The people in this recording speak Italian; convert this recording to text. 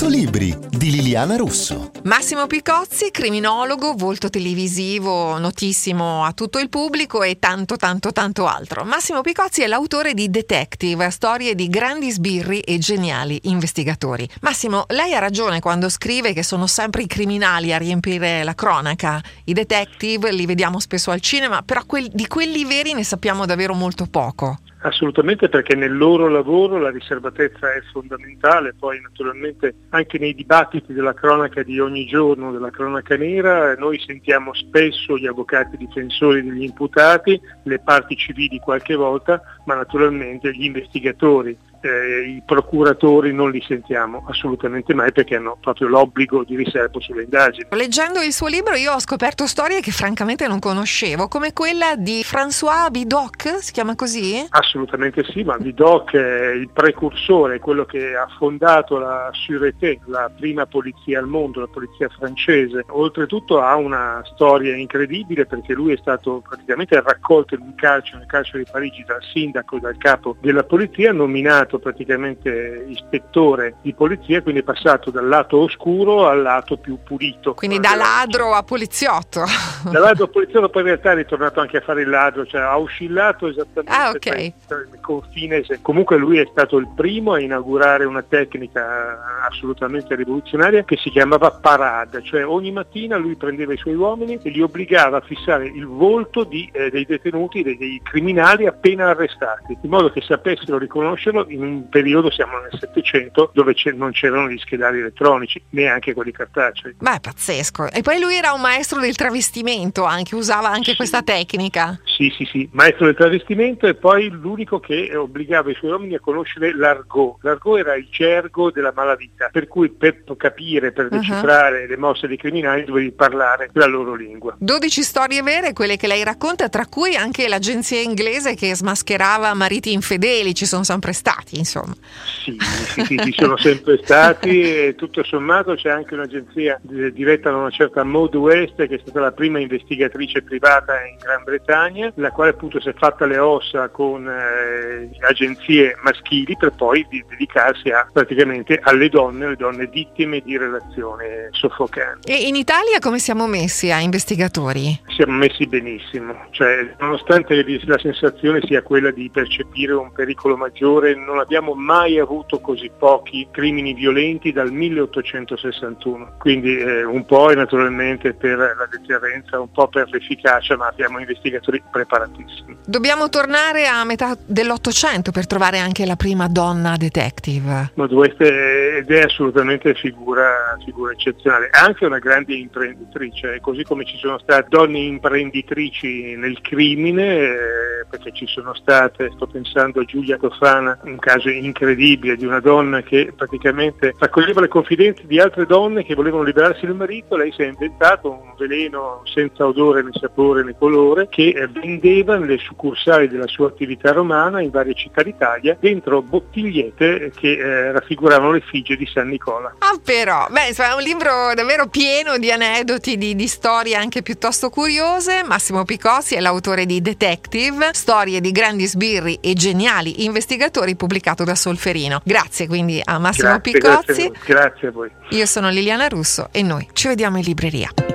100 libri di Liliana Russo. Massimo Picozzi, criminologo, volto televisivo notissimo a tutto il pubblico e tanto tanto tanto altro. Massimo Picozzi è l'autore di Detective, storie di grandi sbirri e geniali investigatori. Massimo, lei ha ragione quando scrive che sono sempre i criminali a riempire la cronaca. I detective li vediamo spesso al cinema, però di quelli veri ne sappiamo davvero molto poco. Assolutamente perché nel loro lavoro la riservatezza è fondamentale, poi naturalmente anche nei dibattiti della cronaca di ogni giorno, della cronaca nera, noi sentiamo spesso gli avvocati difensori degli imputati, le parti civili qualche volta, ma naturalmente gli investigatori eh, i procuratori non li sentiamo assolutamente mai perché hanno proprio l'obbligo di riservo sulle indagini. Leggendo il suo libro io ho scoperto storie che francamente non conoscevo, come quella di François Vidocq, si chiama così? Assolutamente sì, ma Vidocq è il precursore, quello che ha fondato la Sûreté, la prima polizia al mondo, la polizia francese. Oltretutto ha una storia incredibile perché lui è stato praticamente raccolto in un carcere, nel carcere di Parigi, dal sindaco e dal capo della polizia, nominato diventato praticamente ispettore di polizia, quindi è passato dal lato oscuro al lato più pulito. Quindi da ladro a poliziotto. Da ladro a poliziotto poi in realtà è ritornato anche a fare il ladro, cioè ha oscillato esattamente ah, okay. tra il confine. Comunque lui è stato il primo a inaugurare una tecnica assolutamente rivoluzionaria che si chiamava parade, cioè ogni mattina lui prendeva i suoi uomini e li obbligava a fissare il volto di, eh, dei detenuti, dei, dei criminali appena arrestati, in modo che sapessero riconoscerlo in in un periodo, siamo nel Settecento, dove non c'erano gli schedali elettronici, neanche quelli cartacei. Beh, è pazzesco. E poi lui era un maestro del travestimento, anche, usava anche sì. questa tecnica. Sì, sì, sì, maestro del travestimento e poi l'unico che obbligava i suoi uomini a conoscere l'argot. L'argot era il gergo della malavita, per cui per capire, per uh-huh. decifrare uh-huh. le mosse dei criminali dovevi parlare la loro lingua. 12 storie vere, quelle che lei racconta, tra cui anche l'agenzia inglese che smascherava mariti infedeli, ci sono sempre stati stati, insomma. Sì, sì, sì, ci sono sempre stati e tutto sommato c'è anche un'agenzia diretta da una certa Maud West che è stata la prima investigatrice privata in Gran Bretagna, la quale appunto si è fatta le ossa con eh, agenzie maschili per poi dedicarsi a, praticamente alle donne, alle donne vittime di relazioni soffocanti. E in Italia come siamo messi a investigatori? Siamo messi benissimo, cioè nonostante la sensazione sia quella di percepire un pericolo maggiore, non abbiamo mai avuto così pochi crimini violenti dal 1861, quindi eh, un po' è naturalmente per la deterrenza, un po' per l'efficacia, ma abbiamo investigatori preparatissimi. Dobbiamo tornare a metà dell'Ottocento per trovare anche la prima donna detective. Ma dovreste, ed è assolutamente figura, figura eccezionale, anche una grande imprenditrice, così come ci sono state donne imprenditrici nel crimine, eh, perché ci sono state, sto pensando a Giulia Tofana, un caso incredibile di una donna che praticamente raccoglieva le confidenze di altre donne che volevano liberarsi del marito, lei si è inventato un veleno senza odore né sapore né colore che vendeva nelle succursali della sua attività romana in varie città d'Italia dentro bottigliette che eh, raffiguravano l'effigie di San Nicola. Ah però, beh insomma è un libro davvero pieno di aneddoti, di, di storie anche piuttosto curiose. Massimo Picossi è l'autore di Detective, storie di grandi sbirri e geniali investigatori pubblicati pubblicato da Solferino. Grazie quindi a Massimo grazie, Picozzi. Grazie, grazie a voi. Io sono Liliana Russo e noi ci vediamo in libreria.